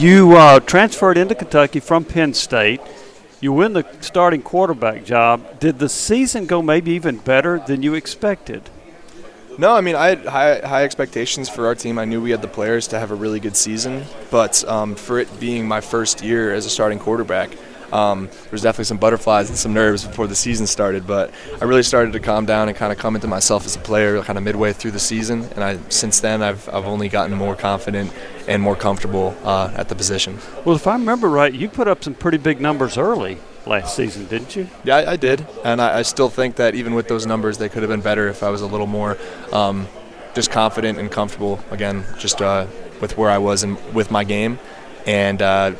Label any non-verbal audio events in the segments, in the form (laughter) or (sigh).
You uh, transferred into Kentucky from Penn State. You win the starting quarterback job. Did the season go maybe even better than you expected? No, I mean I had high, high expectations for our team. I knew we had the players to have a really good season, but um, for it being my first year as a starting quarterback, um, there was definitely some butterflies and some nerves before the season started. But I really started to calm down and kind of come into myself as a player, kind of midway through the season. And I since then I've I've only gotten more confident and more comfortable uh, at the position. Well, if I remember right, you put up some pretty big numbers early last season, didn't you? Yeah, I, I did, and I, I, still think that even with those numbers, they could have been better if I was a little more um, just confident and comfortable again, just uh, with where I was and with my game, and. Uh,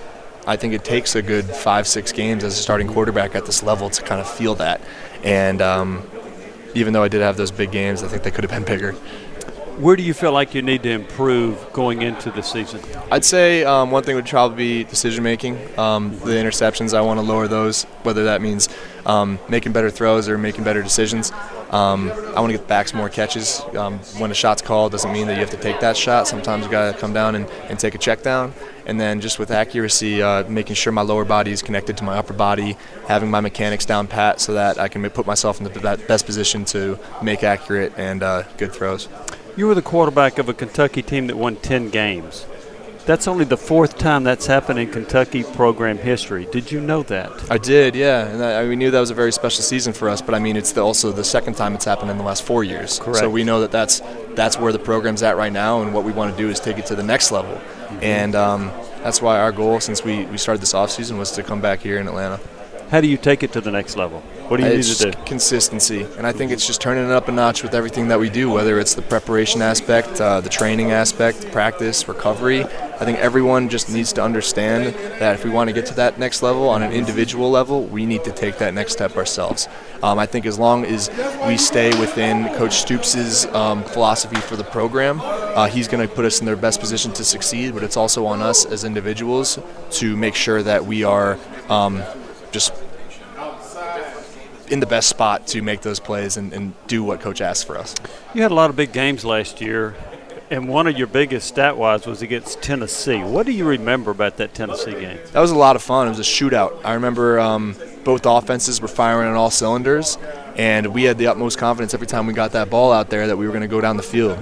I think it takes a good five, six games as a starting quarterback at this level to kind of feel that. And um, even though I did have those big games, I think they could have been bigger. Where do you feel like you need to improve going into the season? I'd say um, one thing would probably be decision making. Um, the interceptions, I want to lower those, whether that means um, making better throws or making better decisions. Um, I want to get backs more catches. Um, when a shot's called, doesn't mean that you have to take that shot. Sometimes you got to come down and, and take a check down. And then just with accuracy, uh, making sure my lower body is connected to my upper body, having my mechanics down pat so that I can put myself in the best position to make accurate and uh, good throws. You were the quarterback of a Kentucky team that won 10 games. That's only the fourth time that's happened in Kentucky program history. Did you know that? I did, yeah. And I, we knew that was a very special season for us. But I mean, it's the, also the second time it's happened in the last four years. Correct. So we know that that's that's where the program's at right now, and what we want to do is take it to the next level. And um, that's why our goal, since we, we started this offseason, was to come back here in Atlanta. How do you take it to the next level? What do you it's need to do? Consistency, and I think it's just turning it up a notch with everything that we do, whether it's the preparation aspect, uh, the training aspect, practice, recovery. I think everyone just needs to understand that if we want to get to that next level on an individual level, we need to take that next step ourselves. Um, I think as long as we stay within Coach Stoops' um, philosophy for the program, uh, he's going to put us in their best position to succeed. But it's also on us as individuals to make sure that we are um, just in the best spot to make those plays and, and do what coach asks for us. You had a lot of big games last year, and one of your biggest stat wise was against Tennessee. What do you remember about that Tennessee game? That was a lot of fun. It was a shootout. I remember um, both offenses were firing on all cylinders, and we had the utmost confidence every time we got that ball out there that we were going to go down the field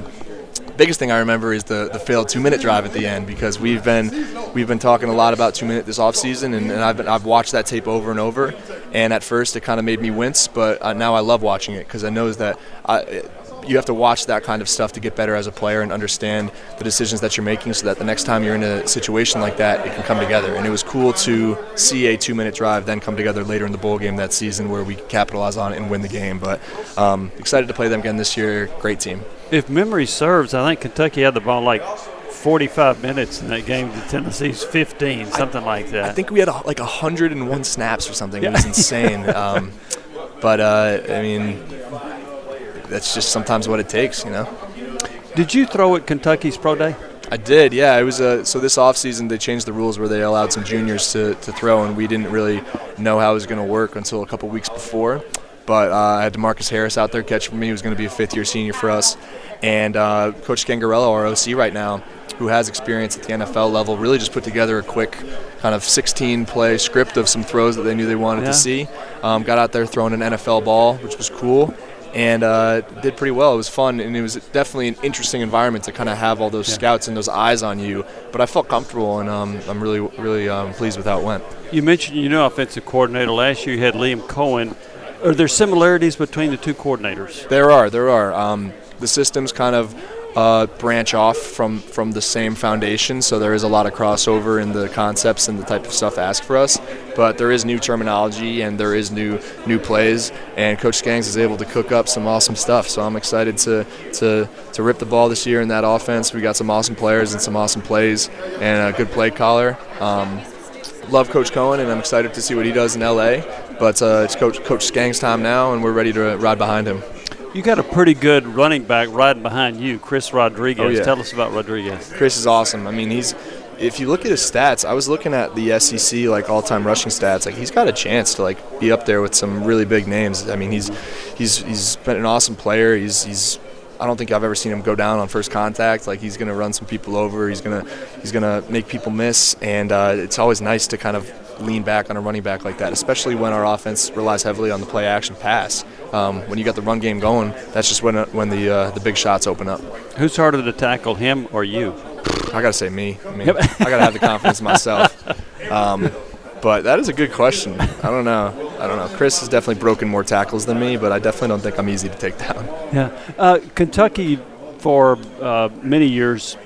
biggest thing I remember is the, the failed two minute drive at the end because we've been we've been talking a lot about two minute this offseason and, and I've been, I've watched that tape over and over. And at first it kind of made me wince but uh, now I love watching it because I know that I, you have to watch that kind of stuff to get better as a player and understand the decisions that you're making so that the next time you're in a situation like that, it can come together. And it was cool to see a two minute drive then come together later in the bowl game that season where we capitalize on it and win the game. But um, excited to play them again this year. Great team if memory serves, I think Kentucky had the ball like 45 minutes in that game to Tennessee's 15, something I, like that. I think we had a, like 101 snaps or something. Yeah. It was (laughs) insane. um, but uh, I mean, that's just sometimes what it takes, you know. Did you throw at Kentucky's pro day? I did, yeah. It was a, so this offseason they changed the rules where they allowed some juniors to, to throw, and we didn't really know how it was going to work until a couple weeks before. But uh, I had Demarcus Harris out there catching for me, Was going to be a fifth year senior for us. And uh, Coach Scangarello, our OC right now, who has experience at the NFL level, really just put together a quick kind of 16 play script of some throws that they knew they wanted yeah. to see. Um, got out there throwing an NFL ball, which was cool and uh, did pretty well. It was fun, and it was definitely an interesting environment to kind of have all those yeah. scouts and those eyes on you. But I felt comfortable, and um, I'm really, really um, pleased with how it went. You mentioned you know offensive coordinator last year. You had Liam Coen. Are there similarities between the two coordinators? There are. There are. Um, the systems kind of uh, branch off from, from the same foundation, so there is a lot of crossover in the concepts and the type of stuff asked for us. But there is new terminology and there is new new plays, and Coach Skangs is able to cook up some awesome stuff. So I'm excited to to to rip the ball this year in that offense. We got some awesome players and some awesome plays and a good play caller, Um, love Coach Coen, and I'm excited to see what he does in LA. But uh, it's Coach Coach Skang's time now, and we're ready to ride behind him. You got a pretty good running back riding behind you, Chris Rodriguez. Oh, yeah. Tell us about Rodriguez. Chris is awesome. I mean, he's if you look at his stats, I was looking at the SEC like all-time rushing stats. Like he's got a chance to like be up there with some really big names. I mean, he's he's he's been an awesome player. He's he's I don't think I've ever seen him go down on first contact. Like he's going to run some people over. He's going to he's going to make people miss, and uh, it's always nice to kind of lean back on a running back like that, especially when our offense relies heavily on the play action pass. Um, when you got the run game going, that's just when when the uh, the big shots open up. Who's harder to tackle, him or you? (sighs) I gotta say me. I mean, I gotta have the confidence myself. Um, but that is a good question. I don't know. I don't know. Chris has definitely broken more tackles than me, but I definitely don't think I'm easy to take down. Yeah. Uh, Kentucky, for uh, many years,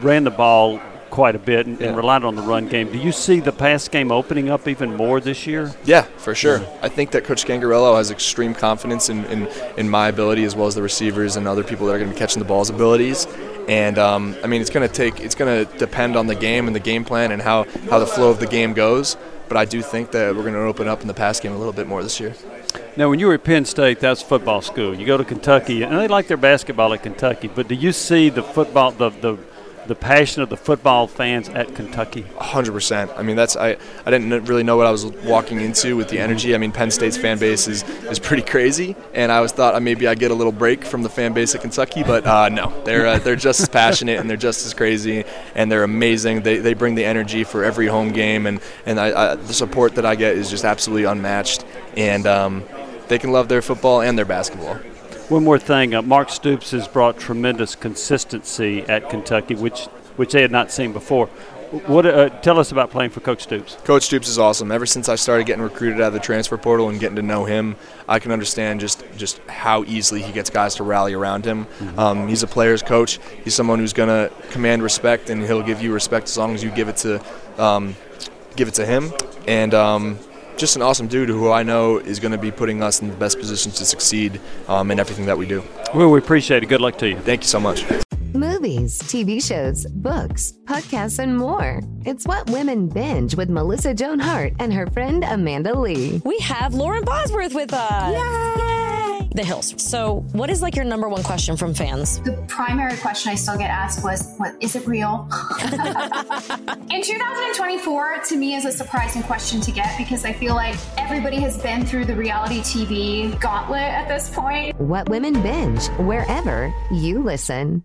ran the ball quite a bit and, Yeah. and relied on the run game. Do you see the pass game opening up even more this year? Yeah, for sure. I think that Coach Scangarello has extreme confidence in, in, in my ability as well as the receivers and other people that are going to be catching the ball's abilities. And um, I mean, it's going to take, it's going to depend on the game and the game plan and how, how the flow of the game goes. But I do think that we're going to open up in the pass game a little bit more this year. Now, when you were at Penn State, that's football school. You go to Kentucky, and they like their basketball at Kentucky. But do you see the football, the the, the passion of the football fans at Kentucky? hundred percent. I mean, that's I, I didn't really know what I was walking into with the energy. I mean, Penn State's fan base is, is pretty crazy, and I was thought maybe I'd get a little break from the fan base at Kentucky, but uh, no, they're uh, they're just as passionate and they're just as crazy and they're amazing. They, they bring the energy for every home game, and and I, I, the support that I get is just absolutely unmatched. And um, they can love their football and their basketball. One more thing, uh, Mark Stoops has brought tremendous consistency at Kentucky, which which they had not seen before. What uh, tell us about playing for Coach Stoops? Coach Stoops is awesome. Ever since I started getting recruited out of the transfer portal and getting to know him, I can understand just just how easily he gets guys to rally around him. Um, he's a player's coach. He's someone who's going to command respect, and he'll give you respect as long as you give it to um, give it to him. And um, just an awesome dude who I know is going to be putting us in the best positions to succeed um, in everything that we do. Well, we appreciate it. Good luck to you. Thank you so much. Movies, TV shows, books, podcasts, and more. It's what women binge with Melissa Joan Hart and her friend Amanda Lee. we have Lauren Bosworth with us. Yay! The Hills. So, what is like your number one question from fans? The primary question I still get asked was, "What is it real?" (laughs) In 2024, to me, is a surprising question to get because I feel like everybody has been through the reality TV gauntlet at this point. What women binge wherever you listen.